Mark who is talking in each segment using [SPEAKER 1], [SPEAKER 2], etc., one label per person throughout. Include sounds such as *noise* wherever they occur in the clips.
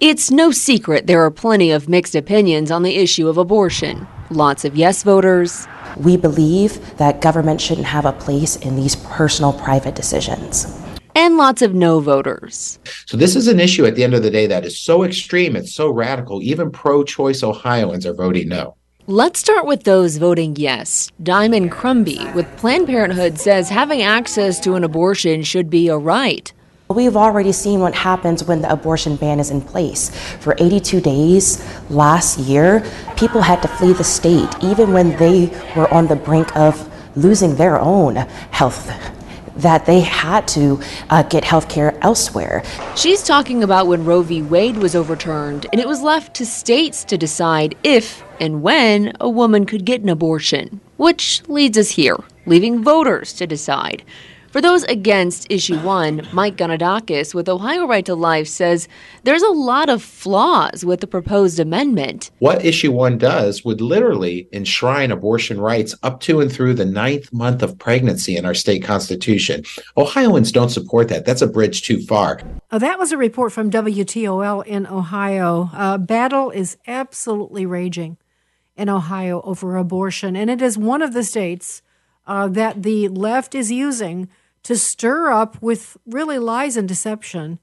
[SPEAKER 1] It's no secret there are plenty of mixed opinions on the issue of abortion. Lots of yes voters.
[SPEAKER 2] We believe that government shouldn't have a place in these personal, private decisions.
[SPEAKER 1] And lots of no voters.
[SPEAKER 3] So, this is an issue at the end of the day that is so extreme, it's so radical, even pro choice Ohioans are voting no.
[SPEAKER 1] Let's start with those voting yes. Diamond Crumby with Planned Parenthood says having access to an abortion should be a right.
[SPEAKER 2] We've already seen what happens when the abortion ban is in place. For 82 days last year, people had to flee the state, even when they were on the brink of losing their own health that they had to uh, get health care elsewhere.
[SPEAKER 1] She's talking about when Roe v. Wade was overturned and it was left to states to decide if and when a woman could get an abortion, which leads us here, leaving voters to decide. For those against issue one, Mike Gonidakis with Ohio Right to Life says there's a lot of flaws with the proposed amendment.
[SPEAKER 3] What issue one does would literally enshrine abortion rights up to and through the ninth month of pregnancy in our state constitution. Ohioans don't support that. That's a bridge too far.
[SPEAKER 4] Oh, that was a report from WTOL in Ohio. Uh, battle is absolutely raging in Ohio over abortion, and it is one of the states uh, that the left is using to stir up with really lies and deception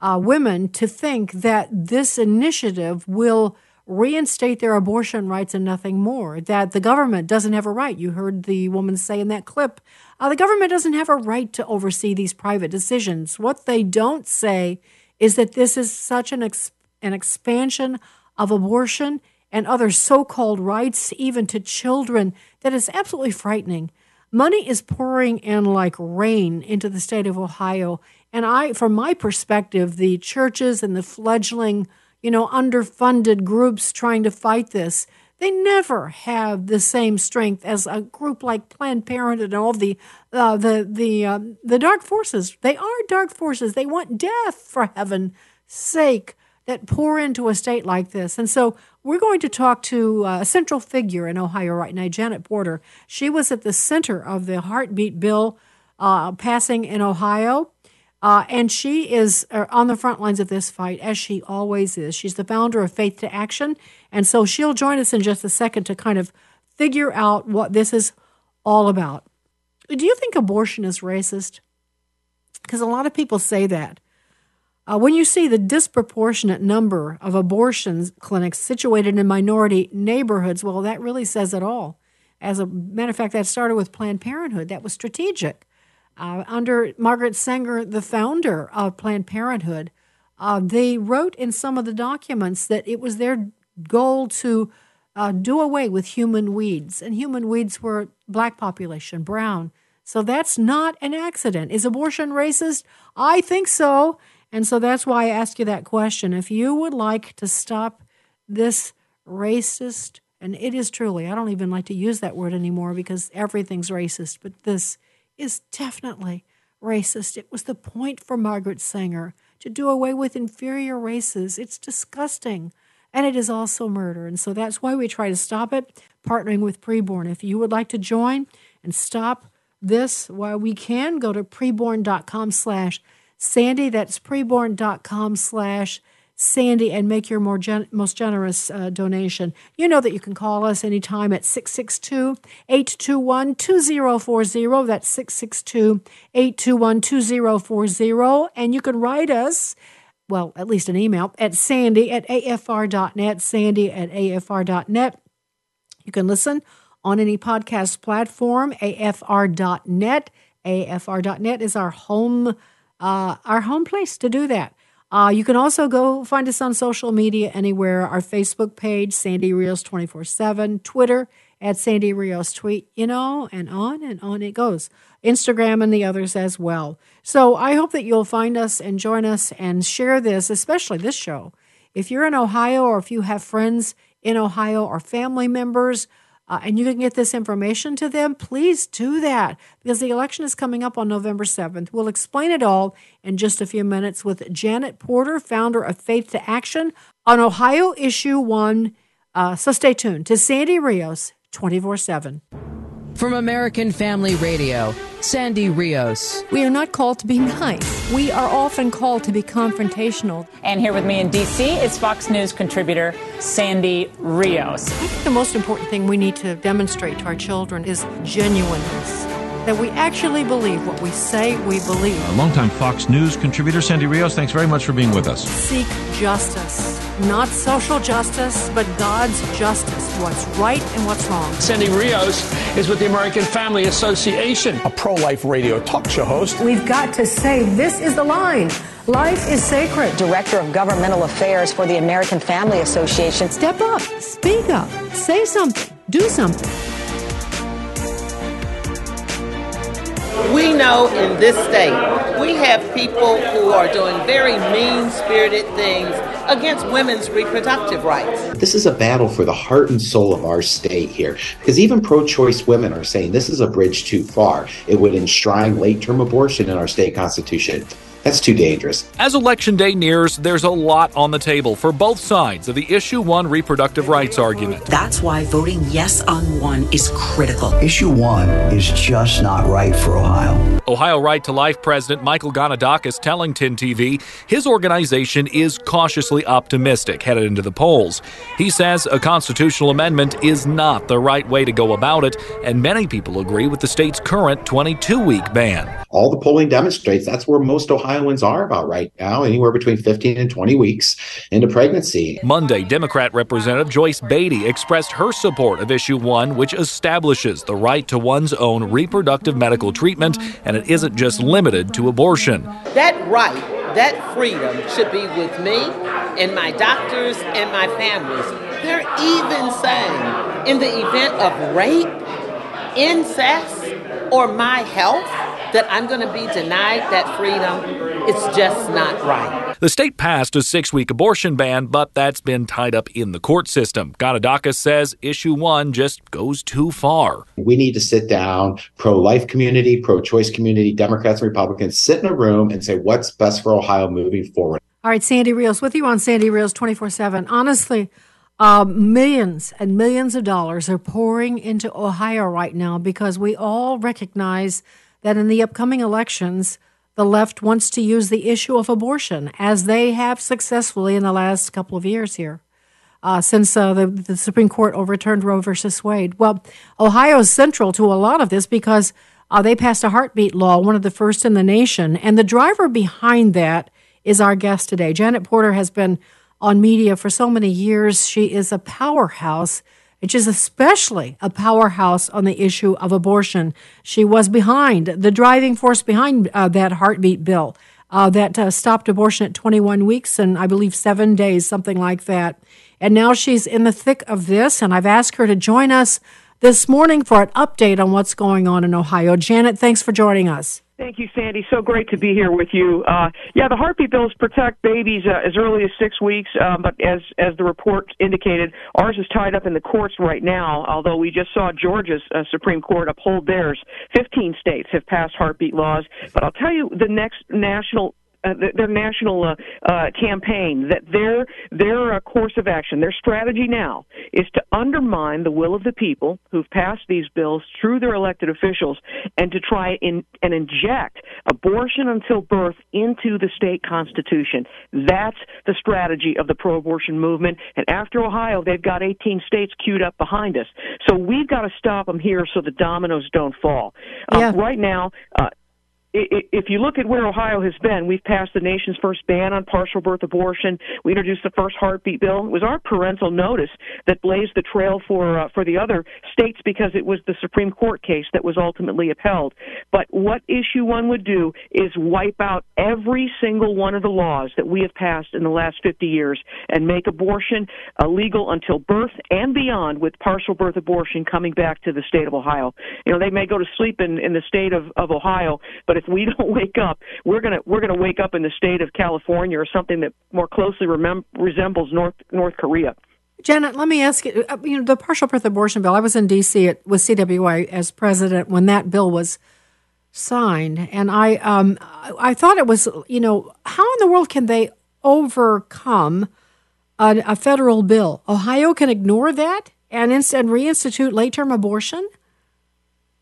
[SPEAKER 4] uh, women to think that this initiative will reinstate their abortion rights and nothing more, that the government doesn't have a right. You heard the woman say in that clip uh, the government doesn't have a right to oversee these private decisions. What they don't say is that this is such an, ex- an expansion of abortion and other so called rights, even to children, that is absolutely frightening. Money is pouring in like rain into the state of Ohio. And I, from my perspective, the churches and the fledgling, you know, underfunded groups trying to fight this, they never have the same strength as a group like Planned Parenthood and all the uh, the the uh, the dark forces. They are dark forces. They want death for heaven's sake that pour into a state like this. And so we're going to talk to uh, a central figure in Ohio right now, Janet Porter. She was at the center of the heartbeat bill uh, passing in Ohio. Uh, and she is uh, on the front lines of this fight, as she always is. She's the founder of Faith to Action. And so she'll join us in just a second to kind of figure out what this is all about. Do you think abortion is racist? Because a lot of people say that. Uh, when you see the disproportionate number of abortions clinics situated in minority neighborhoods, well, that really says it all. As a matter of fact, that started with Planned Parenthood. That was strategic. Uh, under Margaret Sanger, the founder of Planned Parenthood, uh, they wrote in some of the documents that it was their goal to uh, do away with human weeds. And human weeds were black population, brown. So that's not an accident. Is abortion racist? I think so. And so that's why I ask you that question. If you would like to stop this racist, and it is truly, I don't even like to use that word anymore because everything's racist, but this is definitely racist. It was the point for Margaret Sanger to do away with inferior races. It's disgusting. And it is also murder. And so that's why we try to stop it, partnering with Preborn. If you would like to join and stop this while we can, go to preborn.com slash Sandy, that's preborn.com slash Sandy, and make your more gen- most generous uh, donation. You know that you can call us anytime at 662 821 2040. That's 662 821 2040. And you can write us, well, at least an email, at sandy at afr.net, sandy at afr.net. You can listen on any podcast platform, afr.net. afr.net is our home uh, our home place to do that. Uh, you can also go find us on social media anywhere. Our Facebook page, Sandy Rios 24 7, Twitter at Sandy Rios Tweet, you know, and on and on it goes. Instagram and the others as well. So I hope that you'll find us and join us and share this, especially this show. If you're in Ohio or if you have friends in Ohio or family members uh, and you can get this information to them, please do that because the election is coming up on November 7th. We'll explain it all in just a few minutes with Janet Porter, founder of Faith to Action, on Ohio Issue 1. Uh, so stay tuned to Sandy Rios 24 7.
[SPEAKER 5] From American Family Radio, Sandy Rios.
[SPEAKER 4] We are not called to be nice. We are often called to be confrontational.
[SPEAKER 6] And here with me in D.C. is Fox News contributor Sandy Rios.
[SPEAKER 4] I think the most important thing we need to demonstrate to our children is genuineness that we actually believe what we say we believe.
[SPEAKER 7] A longtime Fox News contributor, Sandy Rios, thanks very much for being with us.
[SPEAKER 4] Seek justice, not social justice, but God's justice, what's right and what's wrong.
[SPEAKER 8] Sandy Rios is with the American Family Association,
[SPEAKER 9] a pro life radio talk show host.
[SPEAKER 4] We've got to say this is the line. Life is sacred.
[SPEAKER 10] Director of Governmental Affairs for the American Family Association.
[SPEAKER 4] Step up, speak up, say something, do something.
[SPEAKER 11] We know in this state we have people who are doing very mean spirited things against women's reproductive rights.
[SPEAKER 3] This is a battle for the heart and soul of our state here because even pro choice women are saying this is a bridge too far. It would enshrine late term abortion in our state constitution. That's too dangerous.
[SPEAKER 12] As Election Day nears, there's a lot on the table for both sides of the Issue 1 reproductive rights argument.
[SPEAKER 13] That's why voting yes on one is critical.
[SPEAKER 14] Issue 1 is just not right for Ohio.
[SPEAKER 12] Ohio Right to Life President Michael Gonidakis telling 10 TV his organization is cautiously optimistic headed into the polls. He says a constitutional amendment is not the right way to go about it, and many people agree with the state's current 22 week ban.
[SPEAKER 3] All the polling demonstrates that's where most Ohioans are about right now, anywhere between 15 and 20 weeks into pregnancy.
[SPEAKER 12] Monday, Democrat Representative Joyce Beatty expressed her support of Issue 1, which establishes the right to one's own reproductive medical treatment, and it isn't just limited to abortion.
[SPEAKER 11] That right, that freedom should be with me and my doctors and my families. They're even saying in the event of rape, incest, or my health, that I'm going to be denied that freedom. It's just not right.
[SPEAKER 12] The state passed a six week abortion ban, but that's been tied up in the court system. Gonidakis says issue one just goes too far.
[SPEAKER 3] We need to sit down, pro life community, pro choice community, Democrats and Republicans, sit in a room and say what's best for Ohio moving forward.
[SPEAKER 4] All right, Sandy Rios, with you on Sandy Rios 24 7. Honestly, uh, millions and millions of dollars are pouring into Ohio right now because we all recognize that in the upcoming elections, the left wants to use the issue of abortion, as they have successfully in the last couple of years here, uh, since uh, the, the, Supreme Court overturned Roe versus Wade. Well, Ohio is central to a lot of this because uh, they passed a heartbeat law, one of the first in the nation. And the driver behind that is our guest today. Janet Porter has been on media for so many years. She is a powerhouse which is especially a powerhouse on the issue of abortion. She was behind, the driving force behind uh, that heartbeat bill uh, that uh, stopped abortion at 21 weeks and I believe seven days, something like that. And now she's in the thick of this, and I've asked her to join us this morning for an update on what's going on in Ohio. Janet, thanks for joining us.
[SPEAKER 15] Thank you, Sandy. So great to be here with you. Uh, yeah, the heartbeat bills protect babies uh, as early as six weeks, um, but as as the report indicated, ours is tied up in the courts right now. Although we just saw Georgia's uh, Supreme Court uphold theirs. Fifteen states have passed heartbeat laws, but I'll tell you, the next national uh, their national uh, uh, campaign that their their uh, course of action, their strategy now is to undermine the will of the people who've passed these bills through their elected officials, and to try in, and inject abortion until birth into the state constitution. That's the strategy of the pro-abortion movement. And after Ohio, they've got 18 states queued up behind us. So we've got to stop them here so the dominoes don't fall. Um, yeah. right now, uh, if you look at where Ohio has been, we've passed the nation's first ban on partial birth abortion. We introduced the first heartbeat bill. It was our parental notice that blazed the trail for uh, for the other states because it was the Supreme Court case that was ultimately upheld. But what issue one would do is wipe out every single one of the laws that we have passed in the last 50 years and make abortion illegal until birth and beyond with partial birth abortion coming back to the state of Ohio. You know, they may go to sleep in, in the state of, of Ohio, but if we *laughs* don't wake up, we're gonna we're gonna wake up in the state of California or something that more closely remem- resembles North North Korea.
[SPEAKER 4] Janet, let me ask you. Uh, you know, the partial birth abortion bill. I was in D.C. At, with CWA as president when that bill was signed, and I um, I thought it was you know how in the world can they overcome a, a federal bill? Ohio can ignore that and instead reinstitute late term abortion.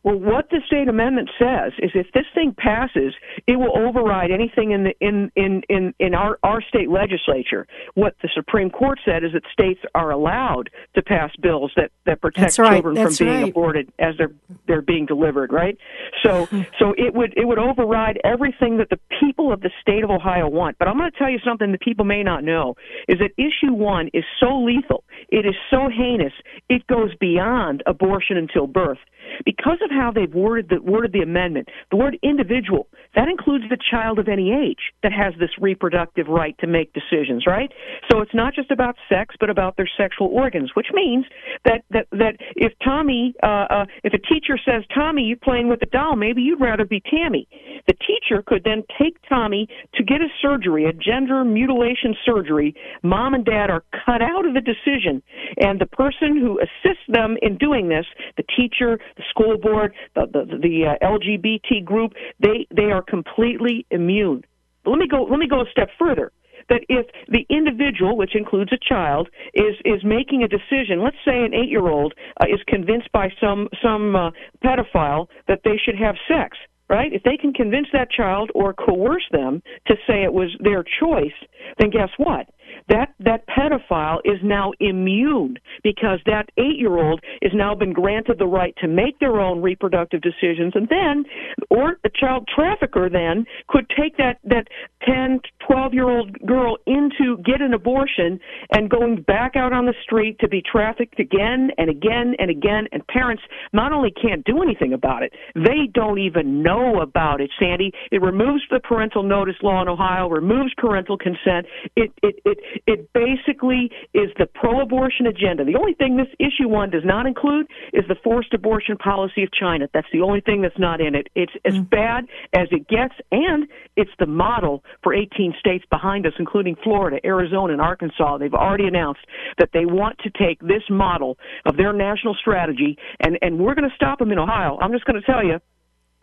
[SPEAKER 15] Well, what the state amendment says is if this thing passes, it will override anything in the in in in, in our, our state legislature. What the Supreme Court said is that states are allowed to pass bills that, that protect
[SPEAKER 4] right.
[SPEAKER 15] children from being
[SPEAKER 4] right.
[SPEAKER 15] aborted as they're they're being delivered, right? So *laughs* so it would it would override everything that the people of the state of Ohio want. But I'm going to tell you something that people may not know is that issue 1 is so lethal. It is so heinous. It goes beyond abortion until birth because of how they've worded the, worded the amendment, the word individual, that includes the child of any age that has this reproductive right to make decisions, right? So it's not just about sex, but about their sexual organs, which means that, that, that if Tommy, uh, uh, if a teacher says, Tommy, you're playing with a doll, maybe you'd rather be Tammy. The teacher could then take Tommy to get a surgery, a gender mutilation surgery. Mom and dad are cut out of the decision, and the person who assists them in doing this, the teacher, the school board, the the, the uh, LGBT group, they they are completely immune. But let me go let me go a step further. That if the individual, which includes a child, is is making a decision, let's say an eight year old uh, is convinced by some some uh, pedophile that they should have sex, right? If they can convince that child or coerce them to say it was their choice, then guess what? That that pedophile is now immune because that eight year old has now been granted the right to make their own reproductive decisions. And then or a child trafficker then could take that that 10 12 year old girl into get an abortion and going back out on the street to be trafficked again and again and again. And parents not only can't do anything about it they don't even know about it sandy. It removes the parental notice law in ohio removes parental consent. It it it it basically is the pro-abortion agenda. The only thing this issue one does not include is the forced abortion policy of China. That's the only thing that's not in it. It's as mm. bad as it gets, and it's the model for 18 states behind us, including Florida, Arizona, and Arkansas. They've already announced that they want to take this model of their national strategy, and and we're going to stop them in Ohio. I'm just going to tell you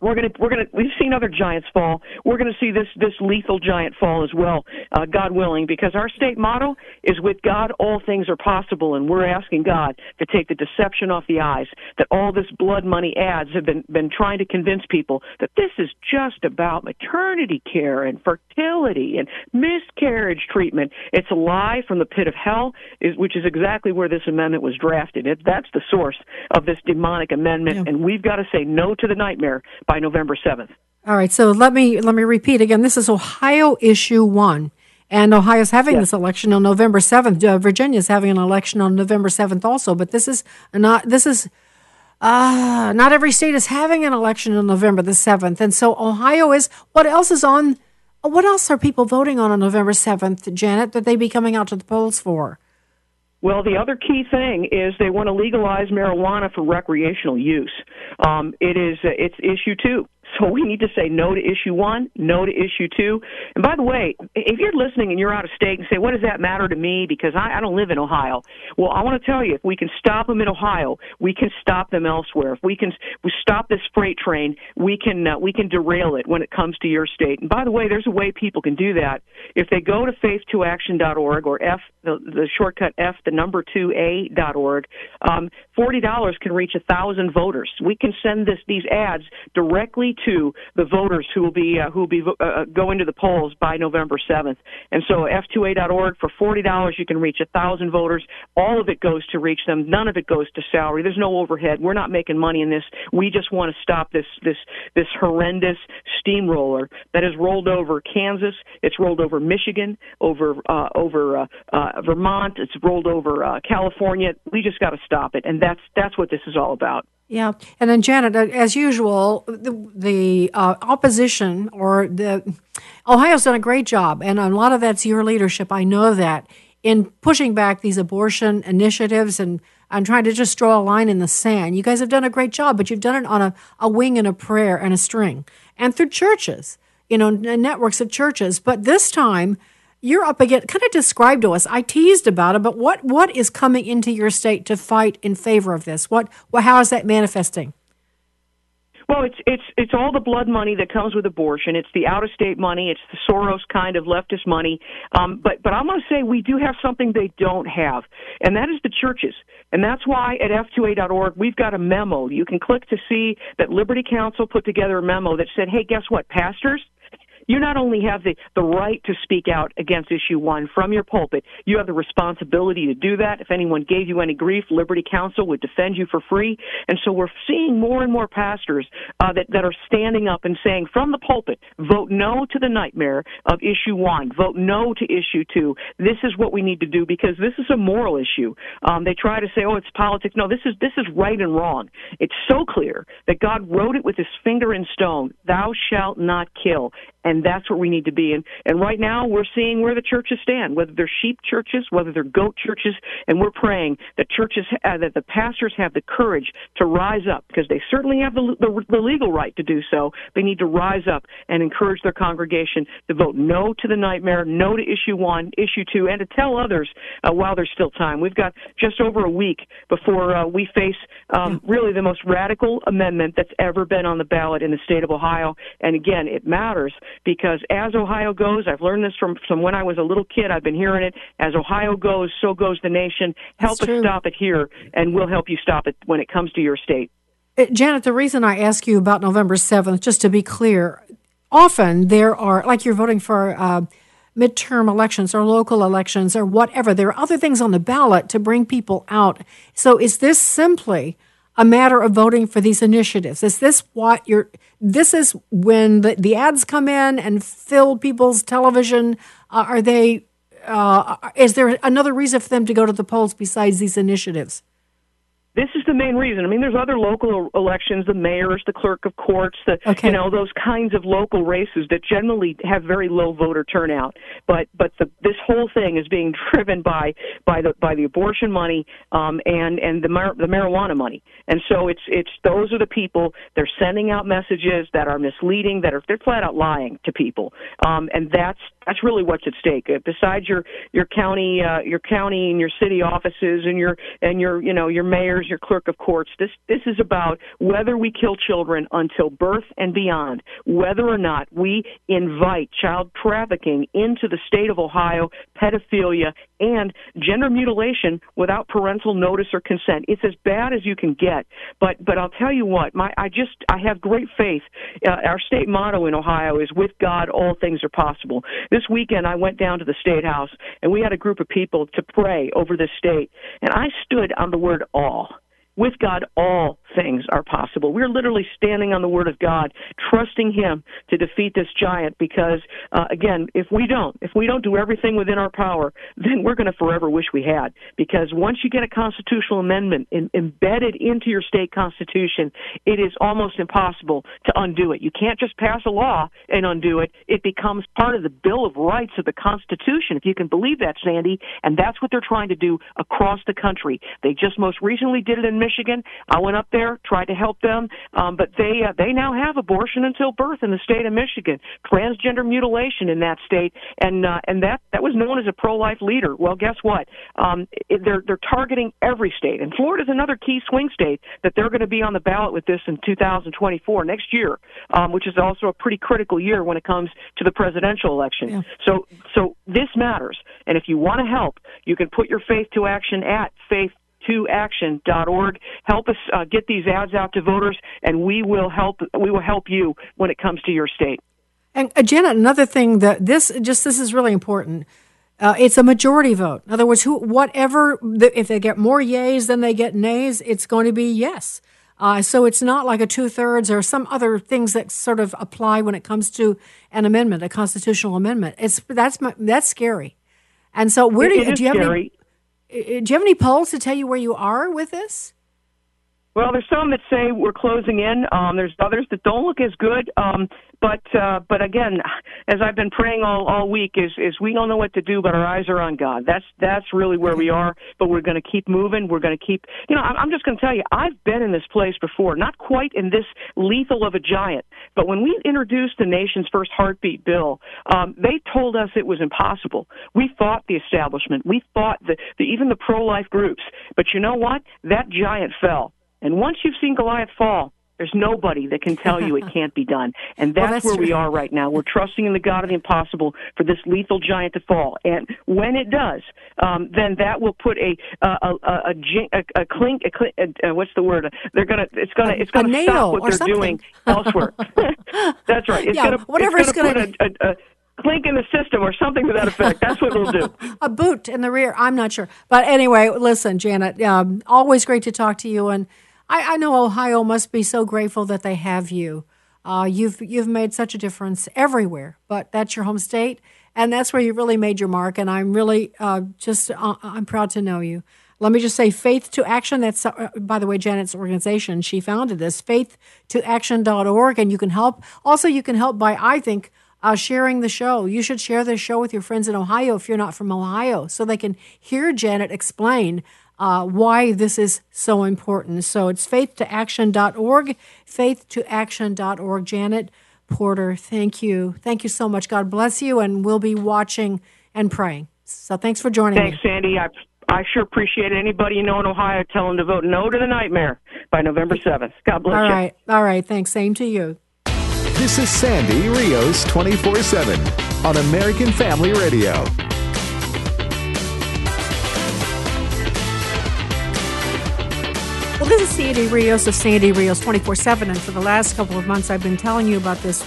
[SPEAKER 15] we're gonna we're gonna we've seen other giants fall. We're gonna see this this lethal giant fall as well, uh, God willing, because our state motto is with God all things are possible, and we're asking God to take the deception off the eyes that all this blood money ads have been been trying to convince people that this is just about maternity care and fertility and miscarriage treatment. It's a lie from the pit of hell, is, which is exactly where this amendment was drafted. It, that's the source of this demonic amendment, and we've got to say no to the nightmare by November 7th.
[SPEAKER 4] All right, so let me let me repeat again. This is Ohio issue one, and Ohio's having
[SPEAKER 15] Yes.
[SPEAKER 4] this election on November seventh. Uh, Virginia's having an election on November seventh also. But this is not this is uh, not every state is having an election on November the seventh, and so Ohio is. What else is on? What else are people voting on on November seventh, Janet? That they be coming out to the polls for?
[SPEAKER 15] Well, the other key thing is they want to legalize marijuana for recreational use. Um, it is it's issue two. So we need to say no to issue one, no to issue two. And by the way, if you're listening and you're out of state and say, "What does that matter to me?" Because I, I don't live in Ohio. Well, I want to tell you, if we can stop them in Ohio, we can stop them elsewhere. If we can we stop this freight train, we can uh, we can derail it when it comes to your state. And by the way, there's a way people can do that. If they go to faith2action.org or F the, the shortcut F the number two A dot org, um, forty dollars can reach a thousand voters. We can send this these ads directly to the voters who will be uh, who will be uh, going to the polls by November seventh. And so F2A.org for forty dollars you can reach a thousand voters. All of it goes to reach them. None of it goes to salary. There's no overhead. We're not making money in this. We just want to stop this this this horrendous steamroller that has rolled over Kansas. It's rolled over Michigan, over uh, over uh, uh, Vermont. It's rolled over uh, California. We just got to stop it, and that's that's what this is all about.
[SPEAKER 4] Yeah, and then Janet, uh, as usual, the, the uh, opposition or the Ohio's done a great job, and a lot of that's your leadership. I know that in pushing back these abortion initiatives and and trying to just draw a line in the sand. You guys have done a great job, but you've done it on a, a wing and a prayer and a string, and through churches, you know, networks of churches. But this time, you're up against. Kind of describe to us. I teased about it, but what what is coming into your state to fight in favor of this? What, what how is that manifesting?
[SPEAKER 15] Well, it's it's it's all the blood money that comes with abortion. It's the out of state money. It's the Soros kind of leftist money. Um, but but I'm going to say we do have something they don't have, and that is the churches. And that's why at f2a.org we've got a memo. You can click to see that Liberty Counsel put together a memo that said, "Hey, guess what, pastors." You not only have the, the right to speak out against issue one from your pulpit, you have the responsibility to do that. If anyone gave you any grief, Liberty Counsel would defend you for free. And so we're seeing more and more pastors uh, that, that are standing up and saying from the pulpit, vote no to the nightmare of issue one, vote no to issue two. This is what we need to do because this is a moral issue. Um, they try to say, oh, it's politics. No, this is this is right and wrong. It's so clear that God wrote it with his finger in stone. Thou shalt not kill and that's where we need to be. And and right now we're seeing where the churches stand, whether they're sheep churches, whether they're goat churches, and we're praying that churches uh, that the pastors have the courage to rise up because they certainly have the, the the legal right to do so. They need to rise up and encourage their congregation to vote no to the nightmare, no to issue one, issue two, and to tell others uh, while there's still time. We've got just over a week before uh, we face um, really the most radical amendment that's ever been on the ballot in the state of Ohio. And again, it matters because as Ohio goes, I've learned this from, from when I was a little kid. I've been hearing it. As Ohio goes, so goes the nation. Help us stop it here, and we'll help you stop it when it comes to your state.
[SPEAKER 4] Uh, Janet, the reason I ask you about November 7th, just to be clear, often there are, like you're voting for uh, midterm elections or local elections or whatever, there are other things on the ballot to bring people out. So is this simply a matter of voting for these initiatives? Is this what you're, this is when the, the ads come in and fill people's television? Uh, are they, uh, is there another reason for them to go to the polls besides these initiatives?
[SPEAKER 15] This is the main reason. I mean, there's other local elections, the mayors, the clerk of courts, the okay. you know those kinds of local races that generally have very low voter turnout. But but the, this whole thing is being *laughs* driven by by the by the abortion money um, and and the mar- the marijuana money. And so it's it's those are the people they're sending out messages that are misleading, that are they're flat out lying to people. Um, and that's that's really what's at stake. Uh, besides your your county uh, your county and your city offices and your and your you know your mayors your clerk of courts. This this is about whether we kill children until birth and beyond, whether or not we invite child trafficking into the state of Ohio, pedophilia, and gender mutilation without parental notice or consent. It's as bad as you can get. But but I'll tell you what, my I just I have great faith. Uh, our state motto in Ohio is "With God, all things are possible." This weekend, I went down to the state house and we had a group of people to pray over the state, and I stood on the word "all." With God, all things are possible. We're literally standing on the Word of God, trusting Him to defeat this giant because, uh, again, if we don't, if we don't do everything within our power, then we're going to forever wish we had. Because once you get a constitutional amendment in, embedded into your state constitution, it is almost impossible to undo it. You can't just pass a law and undo it. It becomes part of the Bill of Rights of the Constitution, if you can believe that, Sandy. And that's what they're trying to do across the country. They just most recently did it in Michigan. I went up there, tried to help them, um, but they uh, they now have abortion until birth in the state of Michigan, transgender mutilation in that state, and uh, and that that was known as a pro-life leader. Well, guess what? Um, it, they're they're targeting every state, and Florida's another key swing state that they're going to be on the ballot with this in 2024 next year, um, which is also a pretty critical year when it comes to the presidential election. Yeah. So so this matters, and if you want to help, you can put your faith to action at faith action.org. Help us uh, get these ads out to voters, and we will help. We will help you when it comes to your state.
[SPEAKER 4] And uh, Janet, another thing that this just this is really important. Uh, it's a majority vote. In other words, who whatever if they get more yays than they get nays, it's going to be yes. Uh, so it's not like a two thirds or some other things that sort of apply when it comes to an amendment, a constitutional amendment. It's that's that's scary. And so, where
[SPEAKER 15] it,
[SPEAKER 4] do,
[SPEAKER 15] you,
[SPEAKER 4] do you have any? Uh, do you have any polls to tell you where you are with this?
[SPEAKER 15] Well, there's some that say we're closing in. Um, there's others that don't look as good. Um, but uh, but again, as I've been praying all all week, is is we don't know what to do, but our eyes are on God. That's that's really where we are. But we're going to keep moving. We're going to keep. You know, I'm just going to tell you, I've been in this place before. Not quite in this lethal of a giant, but when we introduced the nation's first heartbeat bill, um, they told us it was impossible. We fought the establishment. We fought the, the even the pro life groups. But you know what? That giant fell. And once you've seen Goliath fall, There's nobody that can tell you it *laughs* can't be done. And that's,
[SPEAKER 4] Well, that's
[SPEAKER 15] where we are right now. We're trusting in the God of the impossible for this lethal giant to fall. And when it does, um, then that will put a a a, a, a, a clink. A clink uh, what's the word? They're gonna. It's gonna. It's
[SPEAKER 4] A
[SPEAKER 15] gonna stop what they're
[SPEAKER 4] something.
[SPEAKER 15] doing *laughs* elsewhere. *laughs* that's right. It's
[SPEAKER 4] Yeah,
[SPEAKER 15] gonna.
[SPEAKER 4] whatever
[SPEAKER 15] it's
[SPEAKER 4] it's
[SPEAKER 15] gonna,
[SPEAKER 4] gonna-
[SPEAKER 15] put a, a, a clink in the system or something to that effect. That's what it'll do.
[SPEAKER 4] a boot in the rear. I'm not sure. But anyway, listen, Janet, um, always great to talk to you. And I, I know Ohio must be so grateful that they have you. Uh, you've you've made such a difference everywhere, but that's your home state, and that's where you really made your mark. And I'm really uh, just uh, I'm proud to know you. Let me just say, Faith to Action. That's uh, by the way, Janet's organization. She founded this Faith to Action.org, and you can help. Also, you can help by I think uh, sharing the show. You should share this show with your friends in Ohio if you're not from Ohio, so they can hear Janet explain uh, why this is so important. So it's faith2action.org, faith2action.org. Janet Porter, thank you. Thank you so much. God bless you, and we'll be watching and praying. So thanks for joining us.
[SPEAKER 15] Thanks,
[SPEAKER 4] me.
[SPEAKER 15] Sandy. I I sure appreciate it. Anybody you know in Ohio, tell them to vote no to the nightmare by November seventh. God bless
[SPEAKER 4] All
[SPEAKER 15] you.
[SPEAKER 4] right. All right. Thanks. Same to you.
[SPEAKER 16] This is Sandy Rios 24 7 on American Family Radio.
[SPEAKER 4] Sandy Rios of Sandy Rios 24 7. And for the last couple of months, I've been telling you about this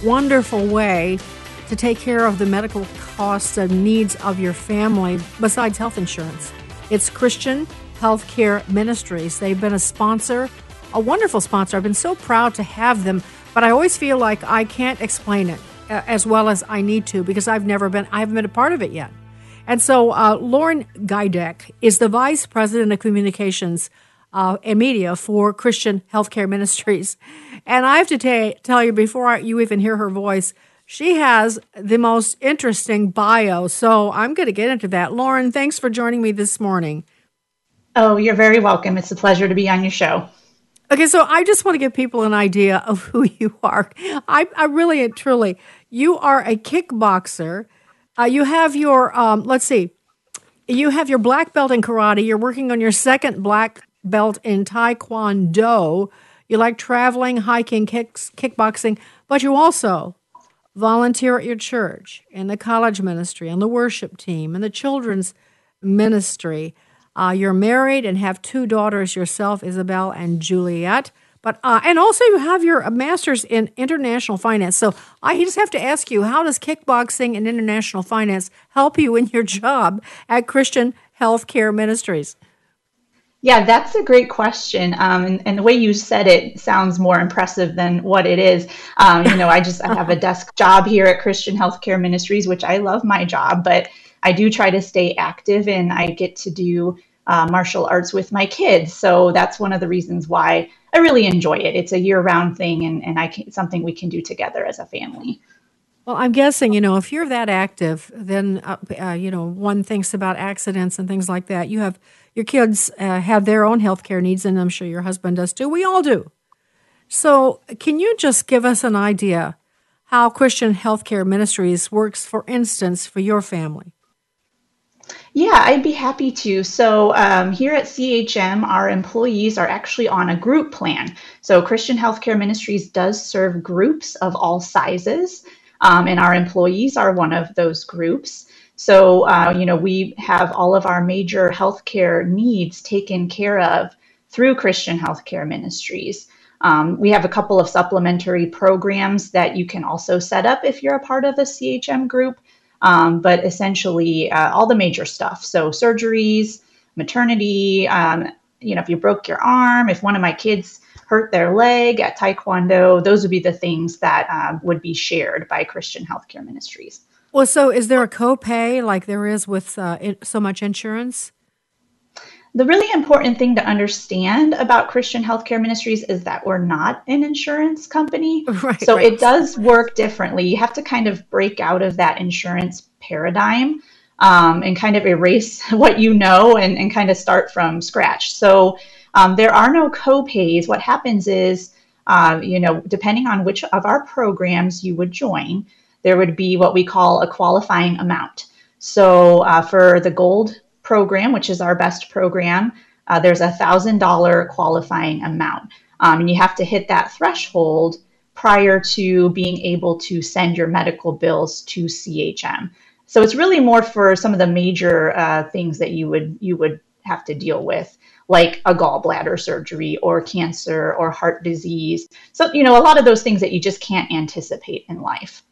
[SPEAKER 4] wonderful way to take care of the medical costs and needs of your family besides health insurance. It's Christian Healthcare Ministries. They've been a sponsor, a wonderful sponsor. I've been so proud to have them, but I always feel like I can't explain it uh, as well as I need to because I've never been, I haven't been a part of it yet. And so uh, Lauren Gydek is the Vice President of Communications uh, and Media for Christian Healthcare Ministries. And I have to ta- tell you, before I, you even hear her voice, she has the most interesting bio. So I'm going to get into that. Lauren, thanks for joining me this morning.
[SPEAKER 17] Oh, you're very welcome. It's a pleasure to be on your show.
[SPEAKER 4] Okay, so I just want to give people an idea of who *laughs* you are. I, I really and truly, you are a kickboxer. Uh, you have your, um, let's see, you have your black belt in karate. You're working on your second black belt in taekwondo. You like traveling, hiking, kicks, kickboxing, but you also volunteer at your church, in the college ministry, on the worship team, in the children's ministry. Uh, you're married and have two daughters yourself, Isabel and Juliet. But uh, and also you have your master's in international finance. So I just have to ask you, how does kickboxing and international finance help you in your *laughs* job at Christian Healthcare Ministries?
[SPEAKER 17] Yeah, that's a great question. Um, and, and the way you said it sounds more impressive than what it is. Um, you know, I just I have a *laughs* desk job here at Christian Healthcare Ministries, which I love my job, but I do try to stay active and I get to do uh, martial arts with my kids. So that's one of the reasons why I really enjoy it. It's a year-round thing, and, and I can, something we can do together as a family.
[SPEAKER 4] Well, I'm guessing, you know, if you're that active, then, uh, uh, you know, one thinks about accidents and things like that. You have your kids uh, have their own healthcare needs, and I'm sure your husband does too. We all do. So, can you just give us an idea how Christian Healthcare Ministries works, for instance, for your family?
[SPEAKER 17] Yeah, I'd be happy to. So, um, here at CHM, our employees are actually on a group plan. So, Christian Healthcare Ministries does serve groups of all sizes, um, and our employees are one of those groups. So, uh, you know, we have all of our major healthcare needs taken care of through Christian Healthcare Ministries. Um, we have a couple of supplementary programs that you can also set up if you're a part of a CHM group. Um, but essentially, uh, all the major stuff. So, surgeries, maternity, um, you know, if you broke your arm, if one of my kids hurt their leg at Taekwondo, those would be the things that um, would be shared by Christian Healthcare Ministries.
[SPEAKER 4] Well, so is there a copay like there is with uh, so much insurance?
[SPEAKER 17] The really important thing to understand about Christian Healthcare Ministries is that we're not an insurance company. *laughs*
[SPEAKER 4] Right,
[SPEAKER 17] so
[SPEAKER 4] right.
[SPEAKER 17] it does work differently. You have to kind of break out of that insurance paradigm um, and kind of erase *laughs* what you know and, and kind of start from scratch. So um, there are no co-pays. What happens is, uh, you know, depending on which of our programs you would join, there would be what we call a qualifying amount. So uh, for the gold program, which is our best program, uh, there's a thousand dollar qualifying amount. Um, and you have to hit that threshold prior to being able to send your medical bills to CHM. So it's really more for some of the major uh, things that you would you would have to deal with, like a gallbladder surgery or cancer or heart disease. So you know a lot of those things that you just can't anticipate in life.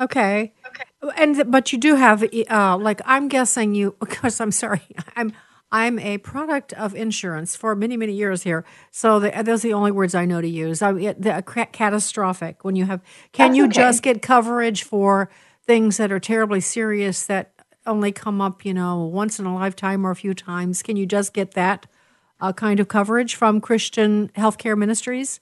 [SPEAKER 4] Okay. Okay. And but you do have uh, like I'm guessing you *laughs* because I'm sorry I'm I'm a product of insurance for many, many years here. So the, those are the only words I know to use. I, the, catastrophic when you have. Can That's you okay. just get coverage for things that are terribly serious that only come up, you know, once in a lifetime or a few times? Can you just get that uh, kind of coverage from Christian Healthcare Ministries?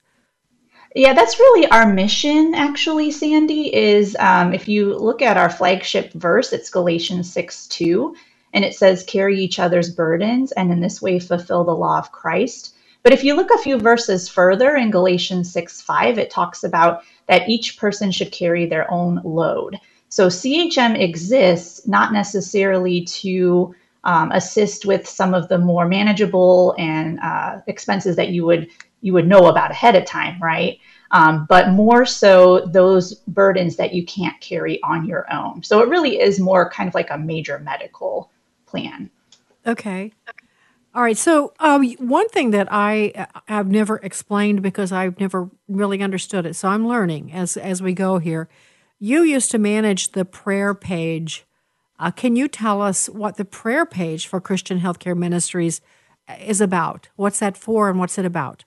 [SPEAKER 17] Yeah, that's really our mission, actually, Sandy. Is um, if you look at our flagship verse, it's Galatians 6 2 and it says, carry each other's burdens and in this way fulfill the law of Christ. But if you look a few verses further in Galatians 6 5, it talks about that each person should carry their own load. So CHM exists not necessarily to um, assist with some of the more manageable and uh, expenses that you would you would know about ahead of time, right? Um, but more so those burdens that you can't carry on your own. So it really is more kind of like a major medical plan.
[SPEAKER 4] Okay. All right. So, um, one thing that I have never explained because I've never really understood it, so I'm learning as as we go here. You used to manage the prayer page. Uh, can you tell us what the prayer page for Christian Healthcare Ministries is about? What's that for, and what's it about?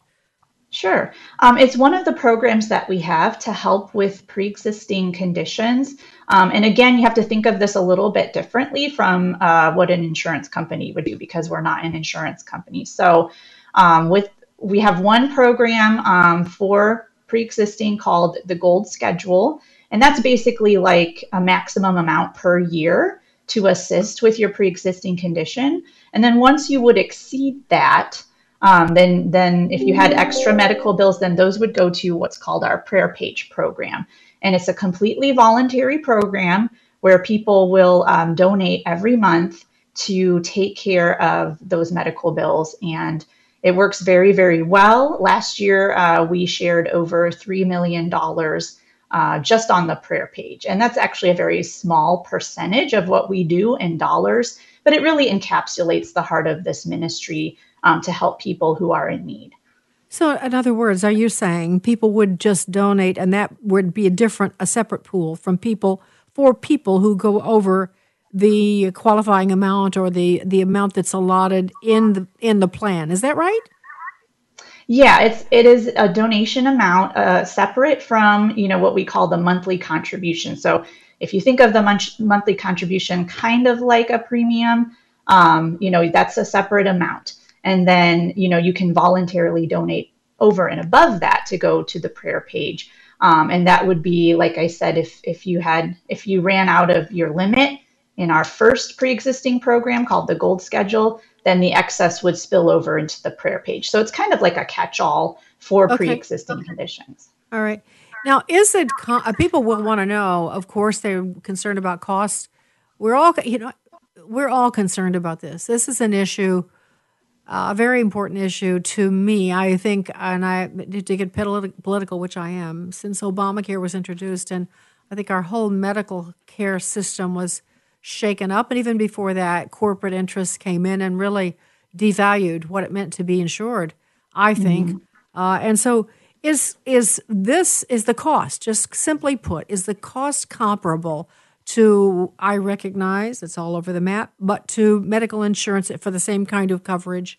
[SPEAKER 17] Sure. Um, it's one of the programs that we have to help with pre existing conditions. Um, and again, you have to think of this a little bit differently from uh, what an insurance company would do because we're not an insurance company. So, um, with we have one program um, for pre existing called the Gold Schedule. And that's basically like a maximum amount per year to assist with your pre existing condition. And then once you would exceed that, um, then then if you had extra medical bills, then those would go to what's called our prayer page program, and it's a completely voluntary program where people will um, donate every month to take care of those medical bills. And it works very very well. Last year uh, we shared over $3 million uh, just on the prayer page. And that's actually a very small percentage of what we do in dollars but it really encapsulates the heart of this ministry um, to help people who are in need.
[SPEAKER 4] So, in other words, are you saying people would just donate, and that would be a different, a separate pool from people for people who go over the qualifying amount or the the amount that's allotted in the in the plan? Is that right?
[SPEAKER 17] Yeah, it's it is a donation amount uh, separate from you know what we call the monthly contribution. So if you think of the month, monthly contribution kind of like a premium, um, you know that's a separate amount and then you know you can voluntarily donate over and above that to go to the prayer page. Um, and that would be like i said if if you had if you ran out of your limit in our first pre-existing program called the gold schedule then the excess would spill over into the prayer page. So it's kind of like a catch-all for okay. pre-existing conditions.
[SPEAKER 4] All right. Now is it uh, people will want to know of course they're concerned about costs we're all you know we're all concerned about this. This is an issue a very important issue to me. I think, and I to get political, which I am, since Obamacare was introduced, and I think our whole medical care system was shaken up, and even before that, corporate interests came in and really devalued what it meant to be insured. I think, mm-hmm. uh, and so is is this is the cost? Just simply put, is the cost comparable? To, I recognize it's all over the map, but to medical insurance for the same kind of coverage?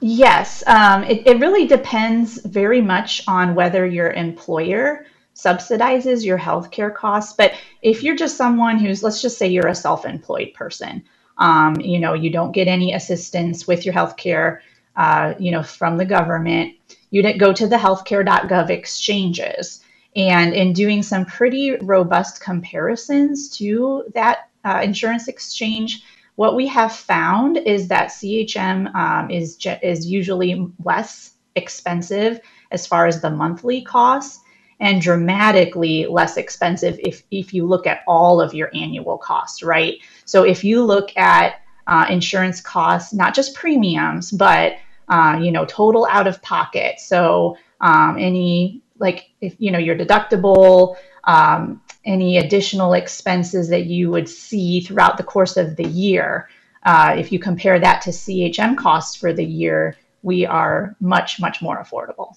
[SPEAKER 17] Yes, um, it, it really depends very much on whether your employer subsidizes your healthcare costs. But if you're just someone who's, let's just say you're a self employed person, um, you know, you don't get any assistance with your healthcare, uh, you know, from the government, you go to the healthcare.gov exchanges and in doing some pretty robust comparisons to that uh, insurance exchange, what we have found is that CHM um, is, is usually less expensive as far as the monthly costs and dramatically less expensive if, if you look at all of your annual costs, right? So if you look at uh, insurance costs, not just premiums, but uh, you know, total out of pocket. So um, any like if you know your deductible, um, any additional expenses that you would see throughout the course of the year. Uh, if you compare that to CHM costs for the year, we are much much more affordable.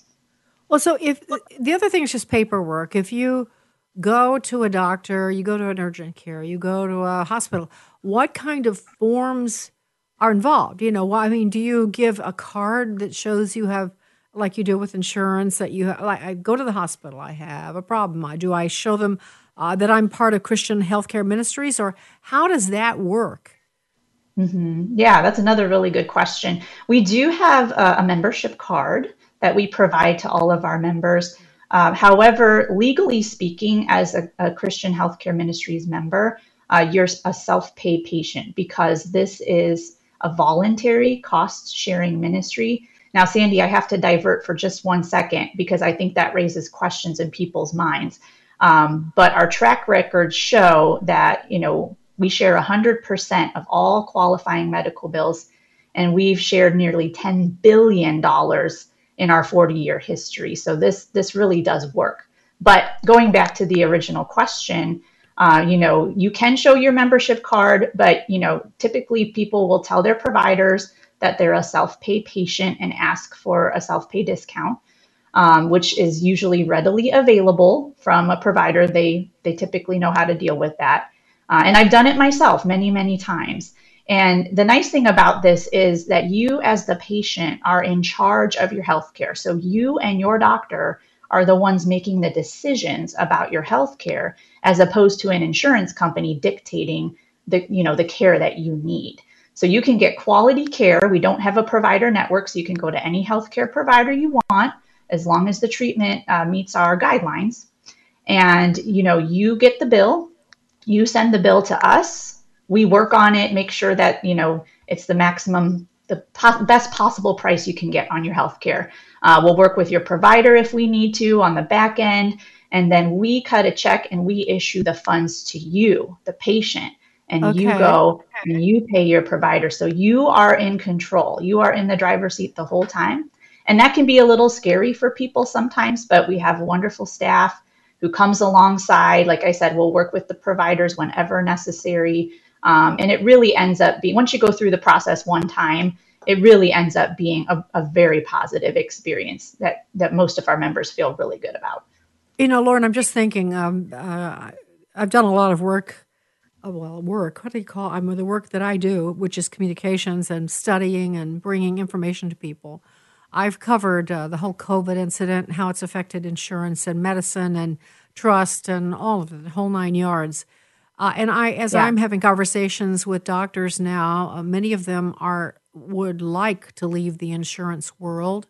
[SPEAKER 4] Well, so if the other thing is just paperwork, if you go to a doctor, you go to an urgent care, you go to a hospital, what kind of forms are involved? You know, I mean, do you give a card that shows you have, like you do with insurance, that you like? I go to the hospital, I have a problem. I do I show them uh, that I'm part of Christian Healthcare Ministries, or how does that work?
[SPEAKER 17] Mm-hmm. Yeah, that's another really good question. We do have a, a membership card that we provide to all of our members. Uh, however, legally speaking, as a, a Christian Healthcare Ministries member, uh, you're a self pay patient because this is a voluntary cost sharing ministry. Now, Sandy, I have to divert for just one second because I think that raises questions in people's minds. Um, but our track records show that, you know, we share 100% of all qualifying medical bills, and we've shared nearly $10 billion in our 40 year history. So this this really does work. But going back to the original question, uh, you know, you can show your membership card, but you know, typically people will tell their providers that they're a self-pay patient and ask for a self-pay discount, um, which is usually readily available from a provider. They they typically know how to deal with that, uh, and I've done it myself many many times. And the nice thing about this is that you, as the patient, are in charge of your healthcare. So you and your doctor are the ones making the decisions about your healthcare, as opposed to an insurance company dictating the you know the care that you need. So you can get quality care. We don't have a provider network, so you can go to any healthcare provider you want as long as the treatment uh, meets our guidelines. And you know you get the bill, you send the bill to us we work on it, make sure that you know it's the maximum, the po- best possible price you can get on your healthcare. Uh, we'll work with your provider if we need to on the back end, and then we cut a check and we issue the funds to you, the patient, and okay. you go and you pay your provider. So you are in control. You are in the driver's seat the whole time. And that can be a little scary for people sometimes, but we have wonderful staff who comes alongside. Like I said, we'll work with the providers whenever necessary. Um, and it really ends up being, once you go through the process one time, it really ends up being a, a very positive experience that, that most of our members feel really good about.
[SPEAKER 4] You know, Lauren, I'm just thinking, um, uh, I've done a lot of work well, work. What do you call? i'm mean, the work that I do, which is communications and studying and bringing information to people. I've covered uh, the whole COVID incident, and how it's affected insurance and medicine and trust and all of it, the whole nine yards. Uh, and I, as yeah. I'm having conversations with doctors now, uh, many of them are would like to leave the insurance world,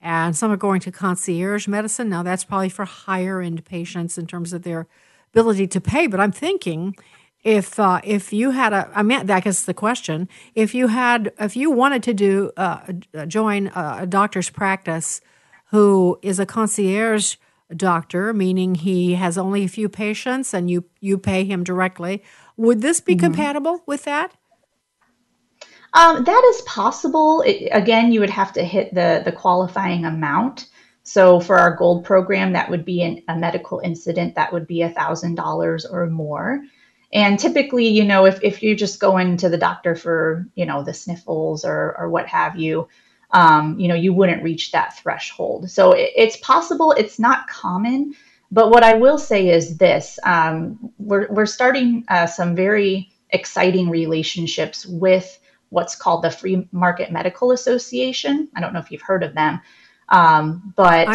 [SPEAKER 4] and some are going to concierge medicine. Now that's probably for higher end patients in terms of their ability to pay. But I'm thinking, if uh, if you had a, I mean, that is the question. If you had, if you wanted to do uh, join a, a doctor's practice, who is a concierge doctor, meaning he has only a few patients and you, you pay him directly. Would this be mm-hmm. compatible with that?
[SPEAKER 17] Um, that is possible. It, again, you would have to hit the, the qualifying amount. So for our gold program, that would be an, a medical incident that would be a $1,000 or more. And typically, you know, if, if you're just going to the doctor for, you know, the sniffles or, or what have you, um, you know, you wouldn't reach that threshold. So it, it's possible, it's not common. But what I will say is this um, we're, we're starting uh, some very exciting relationships with what's called the Free Market Medical Association. I don't know if you've heard of them, um, but.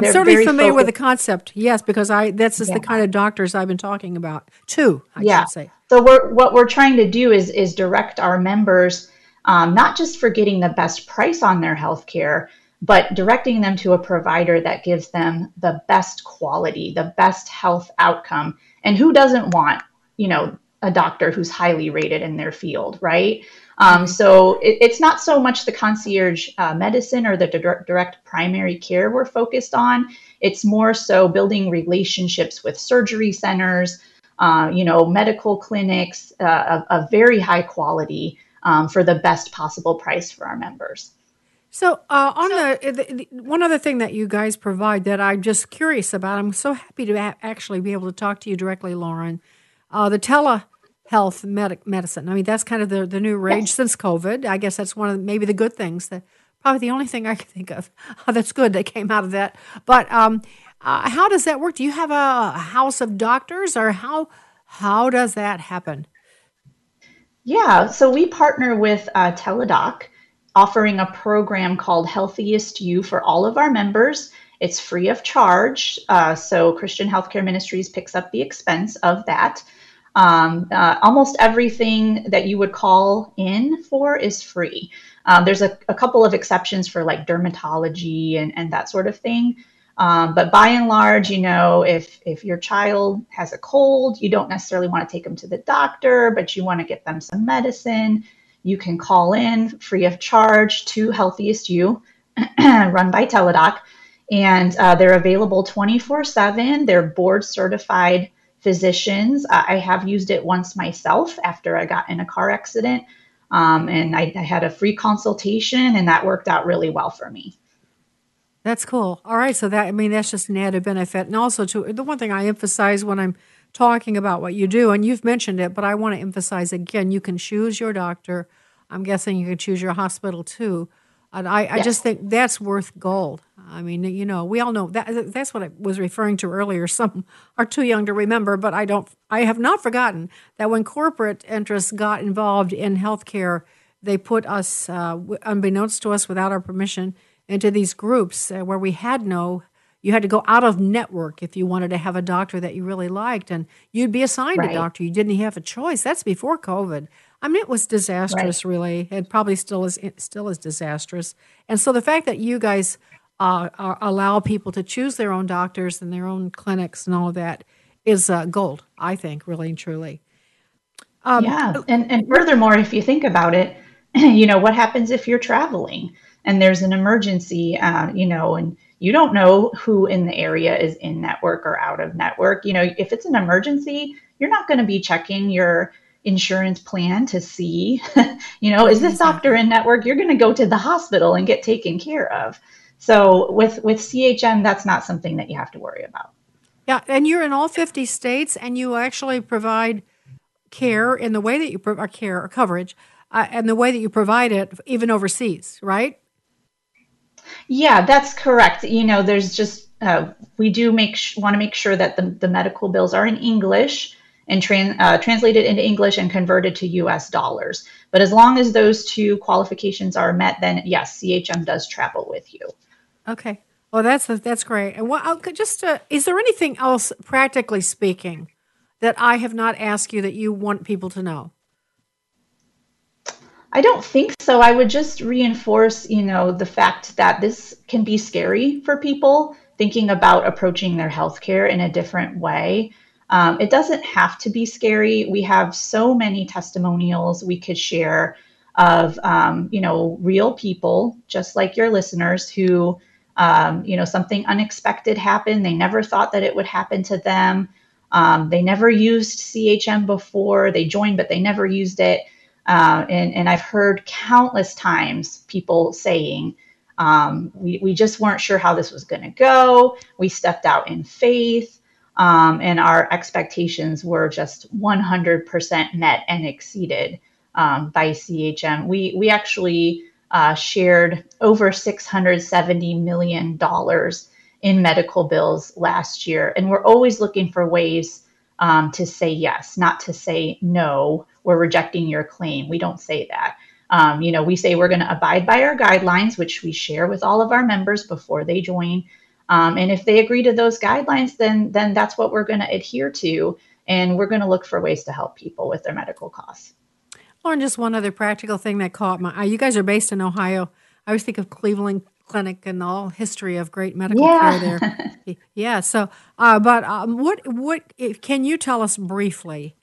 [SPEAKER 4] I'm, I'm certainly familiar focused. with the concept, yes, because I that's just yeah. the kind of doctors I've been talking about too. I yeah. should say.
[SPEAKER 17] So we're what we're trying to do is is direct our members um, not just for getting the best price on their health care, but directing them to a provider that gives them the best quality, the best health outcome. And who doesn't want, you know, a doctor who's highly rated in their field, right? Um, so it, it's not so much the concierge uh, medicine or the direct, direct primary care we're focused on. It's more so building relationships with surgery centers, uh, you know, medical clinics uh, of, of very high quality um, for the best possible price for our members.
[SPEAKER 4] So, uh, on the, the, the, one other thing that you guys provide that I'm just curious about, I'm so happy to ha- actually be able to talk to you directly, Lauren. Uh, the telehealth medic medicine. I mean, that's kind of the, the new rage yes. since COVID. I guess that's one of the, maybe the good things that probably the only thing I can think of *laughs* that's good that came out of that. But um, uh, how does that work? Do you have a house of doctors, or how how does that happen?
[SPEAKER 17] Yeah, so we partner with uh, Teladoc offering a program called Healthiest You for all of our members. It's free of charge. Uh, so Christian Healthcare Ministries picks up the expense of that. Um, uh, almost everything that you would call in for is free. Um, there's a, a, couple of exceptions for like dermatology and, and that sort of thing. Um, but by and large, you know, if if your child has a cold, you don't necessarily want to take them to the doctor, but you want to get them some medicine you can call in free of charge to Healthiest You, *clears throat* run by Teladoc, and uh, they're available 24 7. They're board certified physicians. I have used it once myself after I got in a car accident, um, and I, I had a free consultation, and that worked out really well for me.
[SPEAKER 4] That's cool. All right, so that I mean that's just an added benefit, and also to the one thing I emphasize when I'm talking about what you do, and you've mentioned it, but I want to emphasize again you can choose your doctor. I'm guessing you can choose your hospital too. And I, I just think that's worth gold. I mean, you know, we all know that that's what I was referring to earlier. Some are too young to remember, but I don't I have not forgotten that when corporate interests got involved in healthcare, they put us uh, unbeknownst to us without our permission into these groups uh, where we had no you had to go out of network if you wanted to have a doctor that you really liked, and you'd be assigned right. a doctor. You didn't have a choice. That's before COVID. I mean, it was disastrous, right. really, and probably still is still is disastrous. And so the fact that you guys uh, allow people to choose their own doctors and their own clinics and all of that is uh, gold, I think, really and truly.
[SPEAKER 17] Um, yeah, and and furthermore, if you think about it, *clears throat* you know what happens if you're traveling and there's an emergency, uh, you know, and you don't know who in the area is in network or out of network. You know, if it's an emergency, you're not going to be checking your insurance plan to see, *laughs* you know, is this doctor in network? You're going to go to the hospital and get taken care of. So with with CHM, that's not something that you have to worry about.
[SPEAKER 4] Yeah, and you're in all 50 states, and you actually provide care in the way that you provide care or coverage, uh, and the way that you provide it, even overseas, right?
[SPEAKER 17] Yeah, that's correct. You know, there's just uh, we do make sh- want to make sure that the, the medical bills are in English and tran- uh, translated into English and converted to U.S. dollars. But as long as those two qualifications are met, then yes, CHM does travel with you.
[SPEAKER 4] Okay. Well, that's that's great. And what just uh, is there anything else, practically speaking, that I have not asked you that you want people to know?
[SPEAKER 17] I don't think so. I would just reinforce, you know, the fact that this can be scary for people thinking about approaching their healthcare in a different way. Um, it doesn't have to be scary. We have so many testimonials we could share of, um, you know, real people, just like your listeners, who, um, you know, something unexpected happened. They never thought that it would happen to them. Um, they never used CHM before. They joined, but they never used it uh, and, and I've heard countless times people saying, um, we, we just weren't sure how this was going to go. We stepped out in faith, um, and our expectations were just 100% met and exceeded um, by CHM. We, we actually uh, shared over $670 million in medical bills last year, and we're always looking for ways um, to say yes, not to say no we're rejecting your claim. We don't say that. Um, you know, we say we're going to abide by our guidelines, which we share with all of our members before they join. Um, and if they agree to those guidelines, then then that's what we're going to adhere to, and we're going to look for ways to help people with their medical costs.
[SPEAKER 4] Lauren, just one other practical thing that caught my eye. You guys are based in Ohio. I always think of Cleveland Clinic and all history of great medical yeah. care there. *laughs* yeah. So, uh, but um, what what can you tell us briefly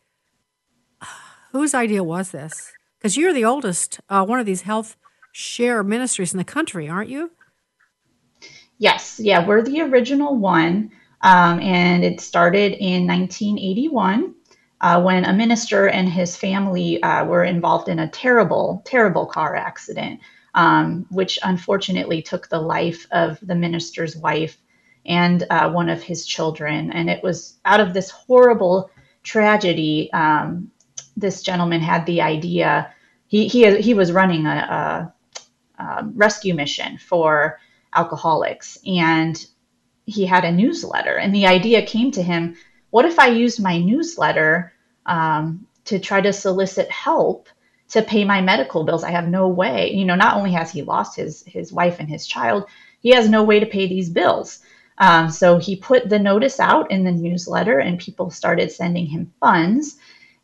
[SPEAKER 4] Whose idea was this? Because you're the oldest uh, one of these health share ministries in the country, aren't you?
[SPEAKER 17] Yes, yeah, we're the original one, um, and it started in 1981. uh, when a minister and his family uh, were involved in a terrible, terrible car accident, um, which unfortunately took the life of the minister's wife and uh, one of his children. And it was out of this horrible tragedy, um, this gentleman had the idea. He, he, he was running a, a, a rescue mission for alcoholics and he had a newsletter. And the idea came to him what if I used my newsletter um, to try to solicit help to pay my medical bills? I have no way. You know, not only has he lost his his wife and his child, he has no way to pay these bills. Um, so he put the notice out in the newsletter, and people started sending him funds.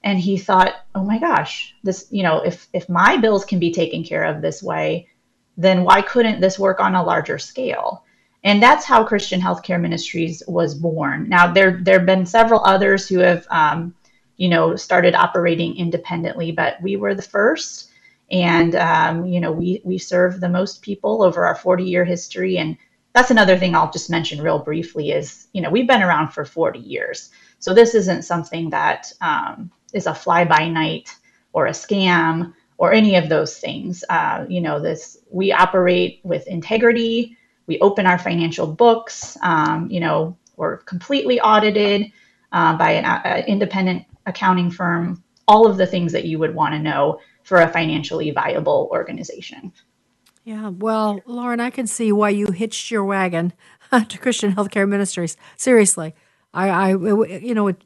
[SPEAKER 17] And he thought, oh my gosh, this, you know, if if my bills can be taken care of this way, then why couldn't this work on a larger scale? And that's how Christian Healthcare Ministries was born. Now, there there have been several others who have, um, you know, started operating independently, but we were the first, and um, you know, we we serve the most people over our 40 year history. And that's another thing I'll just mention real briefly is, you know, we've been around for 40 years, so this isn't something that um, is a fly by night or a scam or any of those things. Uh, you know, this we operate with integrity we open our financial books. Um, you know, we're completely audited uh, by an uh, independent accounting firm. All of the things that you would want to know for a financially viable organization.
[SPEAKER 4] Yeah, well, Lauren, I can see why you hitched your wagon *laughs* to Christian Healthcare Ministries. Seriously, I, I you know, it,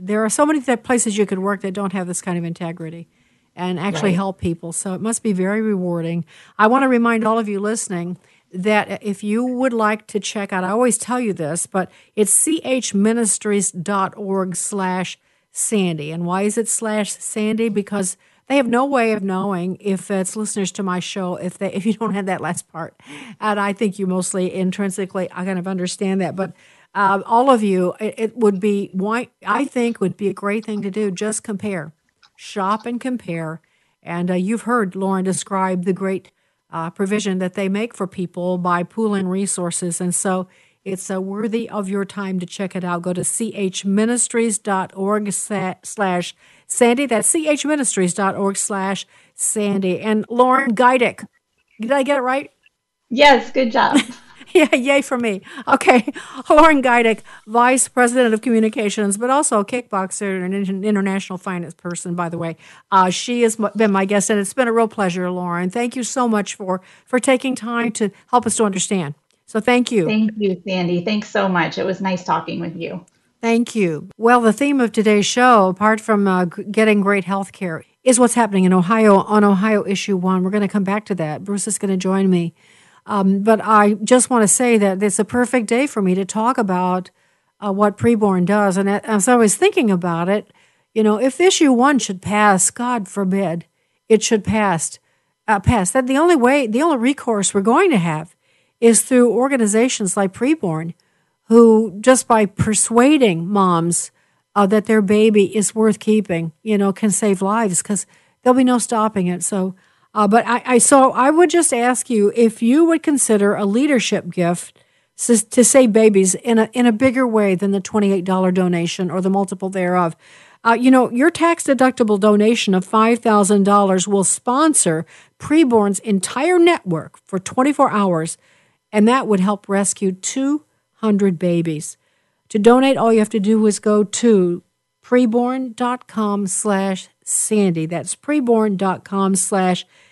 [SPEAKER 4] there are so many places you could work that don't have this kind of integrity and actually right. help people. So it must be very rewarding. I want to remind all of you listening that if you would like to check out, I always tell you this, but it's chministries.org slash Sandy. And why is it slash Sandy? Because they have no way of knowing if it's listeners to my show if they if you don't have that last part. And I think you mostly intrinsically I kind of understand that, but uh, all of you, it, it would be why I think would be a great thing to do. Just compare, shop and compare. And uh, you've heard Lauren describe the great uh, provision that they make for people by pooling resources. And so it's uh, worthy of your time to check it out. Go to chministries.org slash Sandy. That's chministries.org slash Sandy. And Lauren Geidick. Did I get it right?
[SPEAKER 17] Yes, good job. *laughs* *laughs*
[SPEAKER 4] yeah, yay for me. Okay, *laughs* Lauren Geidick, Vice President of Communications, but also a kickboxer and an international finance person, by the way. Uh, she has been my guest, and it's been a real pleasure, Lauren. Thank you so much for, for taking time to help us to understand. So thank you.
[SPEAKER 17] Thank you, Sandy. Thanks so much. It was nice talking with you.
[SPEAKER 4] Thank you. Well, the theme of today's show, apart from uh, getting great health care, is what's happening in Ohio on Ohio Issue 1. We're going to come back to that. Bruce is going to join me um, but I just want to say that it's a perfect day for me to talk about uh, what preborn does. And as I was thinking about it, you know, if issue one should pass, God forbid, it should pass. Uh, pass. That the only way, the only recourse we're going to have is through organizations like Preborn, who just by persuading moms uh, that their baby is worth keeping, you know, can save lives because there'll be no stopping it. So uh, but I, I, so I would just ask you if you would consider a leadership gift to, save babies in a in a bigger way than the twenty eight dollar donation or the multiple thereof. Uh, you know, your tax deductible donation of $5,000 will sponsor Preborn's entire network for 24 hours, and that would help rescue 200 babies. To donate, all you have to do is go to preborn.com slash Sandy. That's preborn.com slash Sandy,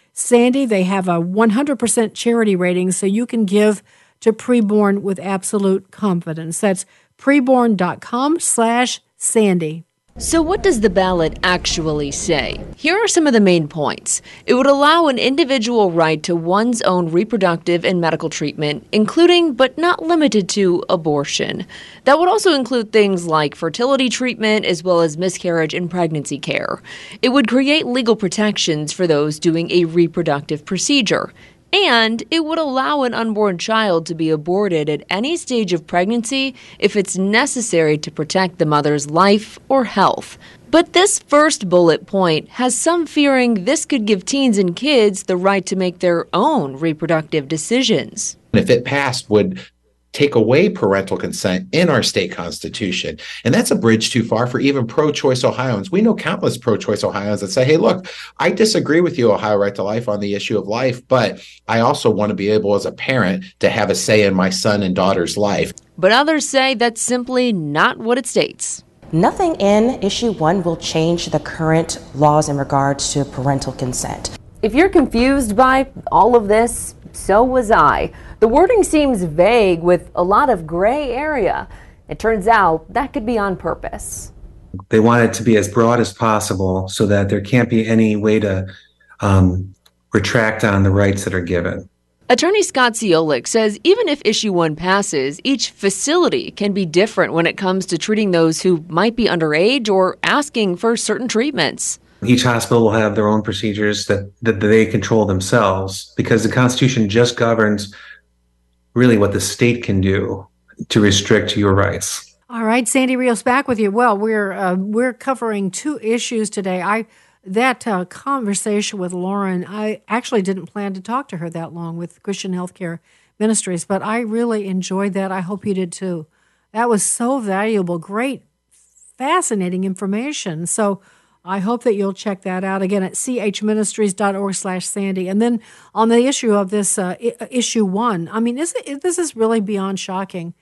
[SPEAKER 4] they have a 100% charity rating, so you can give to preborn with absolute confidence. That's preborn.com slash Sandy.
[SPEAKER 1] So, what does the ballot actually say? Here are some of the main points. It would allow an individual right to one's own reproductive and medical treatment, including but not limited to abortion. That would also include things like fertility treatment as well as miscarriage and pregnancy care. It would create legal protections for those doing a reproductive procedure and it would allow an unborn child to be aborted at any stage of pregnancy if it's necessary to protect the mother's life or health. But this first bullet point has some fearing this could give teens and kids the right to make their own reproductive decisions.
[SPEAKER 3] If it passed, would take away parental consent in our state constitution. And that's a bridge too far for even pro choice Ohioans. We know countless pro choice Ohioans that say, hey, look, I disagree with you, Ohio Right to Life, on the issue of life, but I also want to be able as a parent to have a say in my son and daughter's life.
[SPEAKER 1] But others say that's simply not what it states.
[SPEAKER 2] Nothing in issue one will change the current laws in regards to parental consent.
[SPEAKER 1] If you're confused by all of this, so was I. The wording seems vague with a lot of gray area. It turns out that could be on purpose.
[SPEAKER 18] They want it to be as broad as possible so that there can't be any way to um, retract on the rights that are given.
[SPEAKER 1] Attorney Scott Ciolik says even if issue one passes, each facility can be different when it comes to treating those who might be underage or asking for certain treatments.
[SPEAKER 18] Each hospital will have their own procedures that, that they control themselves because the Constitution just governs really what the state can do to restrict your rights.
[SPEAKER 4] All right, Sandy Rios back with you. Well, we're uh, we're covering two issues today. I that uh, conversation with Lauren, I actually didn't plan to talk to her that long with Christian Healthcare Ministries, but I really enjoyed that. I hope you did too. That was so valuable, great, fascinating information. So I hope that you'll check that out again at chministries.org slash Sandy. And then on the issue of this uh, I- issue one, I mean, is it, this is really beyond shocking.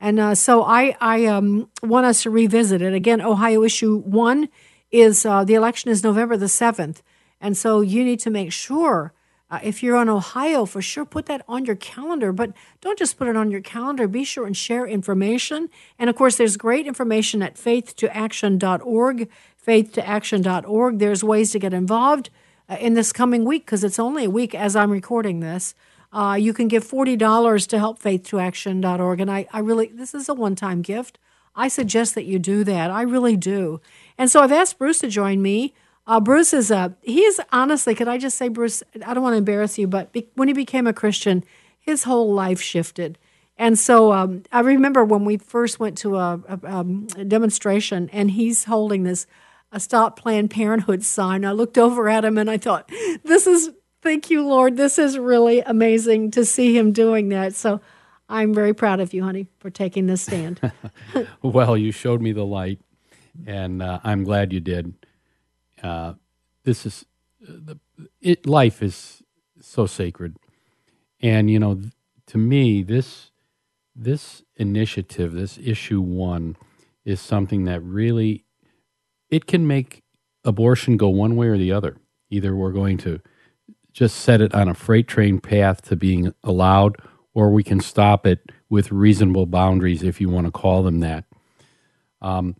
[SPEAKER 4] And uh, so I, I um, want us to revisit it. Again, Ohio issue one is uh, the election is November the 7th. And so you need to make sure, uh, if you're on Ohio, for sure, put that on your calendar. But don't just put it on your calendar. Be sure and share information. And of course, there's great information at faith2action.org, faith2action.org. There's ways to get involved uh, in this coming week because it's only a week as I'm recording this. Uh, you can give $40 to help faith2action.org. And I, I really, this is a one time gift. I suggest that you do that. I really do. And so I've asked Bruce to join me. Uh, Bruce is a, he is honestly, could I just say, Bruce, I don't want to embarrass you, but be, when he became a Christian, his whole life shifted. And so um, I remember when we first went to a, a, um, a demonstration and he's holding this a Stop Planned Parenthood sign. I looked over at him and I thought, this is, thank you, Lord. This is really amazing to see him doing that. So I'm very proud of you, honey, for taking this stand. *laughs* *laughs*
[SPEAKER 19] well, you showed me the light, and uh, I'm glad you did. Uh, this is the it, life is so sacred, and you know, to me, this this initiative, this issue one, is something that really it can make abortion go one way or the other. Either we're going to just set it on a freight train path to being allowed or we can stop it with reasonable boundaries, if you want to call them that. Um,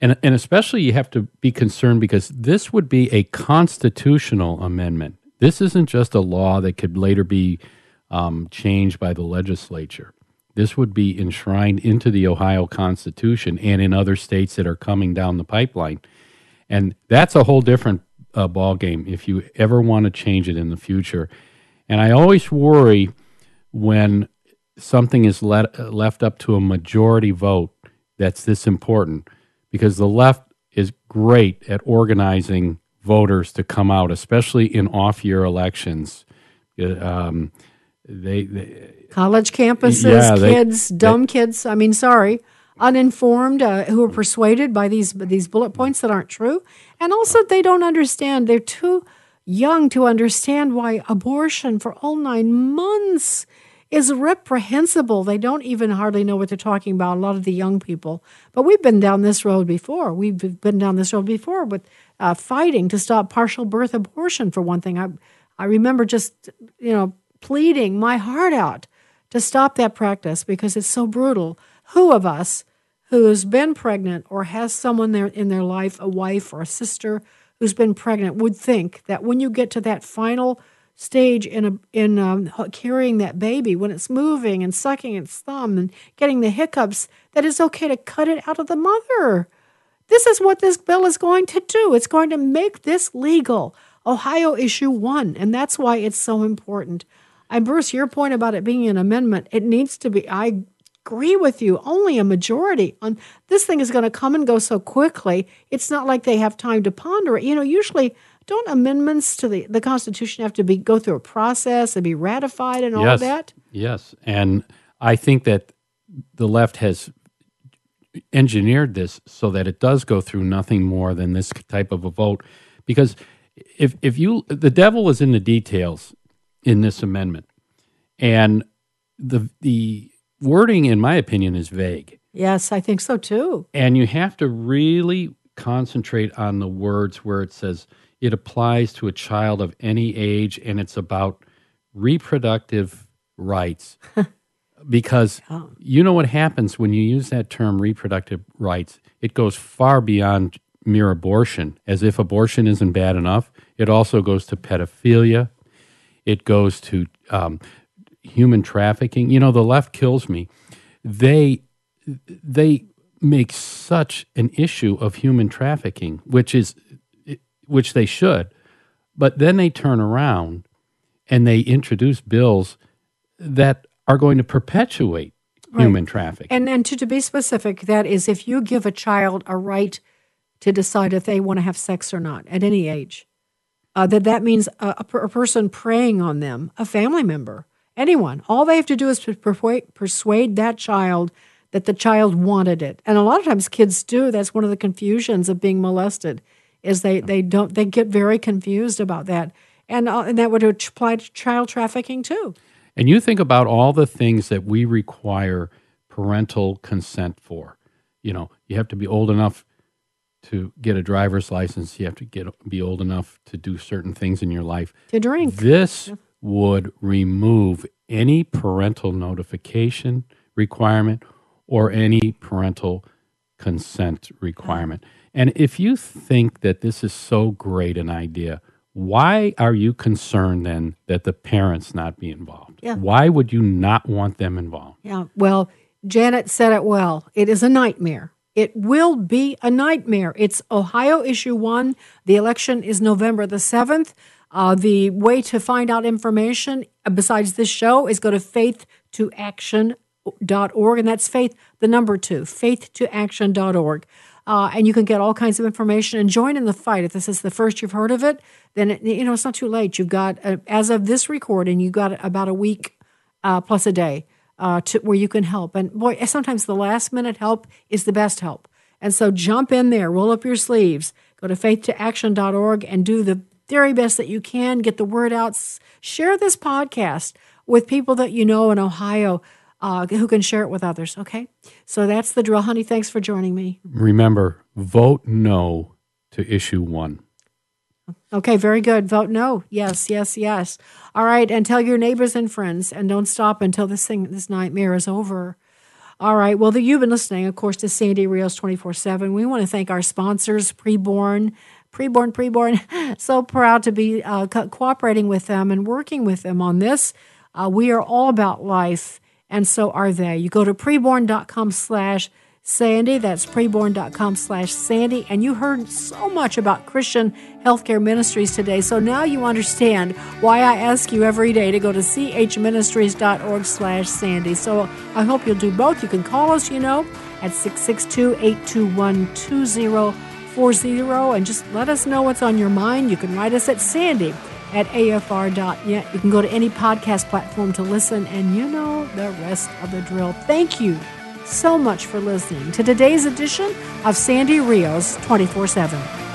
[SPEAKER 19] and, and especially you have to be concerned because this would be a constitutional amendment. This isn't just a law that could later be um, changed by the legislature. This would be enshrined into the Ohio Constitution and in other states that are coming down the pipeline. And that's a whole different uh, ball game if you ever want to change it in the future. And I always worry when something is let, left up to a majority vote that's this important because the left is great at organizing voters to come out, especially in off year elections. Uh, um, they, they,
[SPEAKER 4] college campuses, yeah, kids, they, dumb kids. I mean, sorry, uninformed, uh, who are persuaded by these these bullet points that aren't true, and also they don't understand. They're too young to understand why abortion for all nine months is reprehensible. They don't even hardly know what they're talking about, a lot of the young people. But we've been down this road before. We've been down this road before with uh, fighting to stop partial birth abortion, for one thing. I, I remember just, you know, pleading my heart out to stop that practice because it's so brutal. Who of us who has been pregnant or has someone there in their life, a wife or a sister who's been pregnant, would think that when you get to that final stage in a in um, carrying that baby when it's moving and sucking its thumb and getting the hiccups that it's okay to cut it out of the mother. This is what this bill is going to do. It's going to make this legal. Ohio issue one and that's why it's so important. And bruce your point about it being an amendment it needs to be i agree with you only a majority on this thing is going to come and go so quickly it's not like they have time to ponder it you know usually don't amendments to the, the Constitution have to be go through a process and be ratified and all
[SPEAKER 19] yes,
[SPEAKER 4] of that?
[SPEAKER 19] Yes, and I think that the left has engineered this so that it does go through nothing more than this type of a vote. Because if if you the devil is in the details in this amendment, and the the wording, in my opinion, is vague.
[SPEAKER 4] Yes, I think so too.
[SPEAKER 19] And you have to really concentrate on the words where it says it applies to a child of any age and it's about reproductive rights. *laughs* because you know what happens when you use that term reproductive rights, it goes far beyond mere abortion, as if abortion isn't bad enough. It also goes to pedophilia, it goes to um, human trafficking. You know, the left kills me. They they make such an issue of human trafficking, which is which they should, but then they turn around and they introduce bills that are going to perpetuate right. human trafficking.
[SPEAKER 4] And and to, to be specific, that is if you give a child a right to decide if they want to have sex or not at any age, uh, that that means a, a, a person preying on them, a family member, anyone. All they have to do is persuade, that child that the child wanted it. And a lot of times kids do. That's one of the confusions of being molested is they, they don't they get very confused about that. And, uh, and that would apply to child trafficking too.
[SPEAKER 19] And you think about all the things that we require parental consent for. You know, you have to be old enough to get a driver's license. You have to get be old enough to do certain things in your life.
[SPEAKER 4] To drink.
[SPEAKER 19] This would remove any parental notification requirement or any parental consent requirement. And if you think that this is so great an idea, why are you concerned then that the parents not be involved?
[SPEAKER 4] Yeah.
[SPEAKER 19] Why would you not want them involved?
[SPEAKER 4] Yeah. Well, Janet said it well. It is a nightmare. It will be a nightmare. It's Ohio issue one. The election is November the 7th. Uh, the way to find out information uh, besides this show is go to faith2action.org, and that's faith, the number two, faith2action.org. Uh, and you can get all kinds of information and join in the fight. If this is the first you've heard of it, then it, you know it's not too late. You've got, uh, as of this recording, you've got about a week uh, plus a day uh, to, where you can help. And boy, sometimes the last minute help is the best help. And so jump in there, roll up your sleeves, go to faith2action.org and do the very best that you can. Get the word out. Share this podcast with people that you know in Ohio uh, who can share it with others. Okay. So that's the drill, honey. Thanks for joining me.
[SPEAKER 19] Remember, vote no to issue one.
[SPEAKER 4] Okay, very good. Vote no. Yes, yes, yes. All right, and tell your neighbors and friends, and don't stop until this thing, this nightmare is over. All right. Well, the, you've been listening, of course, to Sandy Rios 24 7. We want to thank our sponsors, Preborn, Preborn, Preborn. *laughs* So proud to be uh, co- cooperating with them and working with them on this. Uh, we are all about life, and so are they. You go to preborn.com slash Sandy. That's preborn.com slash Sandy. And you heard so much about Christian healthcare ministries today. So now you understand why I ask you every day to go to chministries.org slash Sandy. So I hope you'll do both. You can call us, you know, at 662 821 2040 and just let us know what's on your mind. You can write us at Sandy at afr.net. You can go to any podcast platform to listen, and you know the rest of the drill. Thank you so much for listening to today's edition of Sandy Rios 24 7.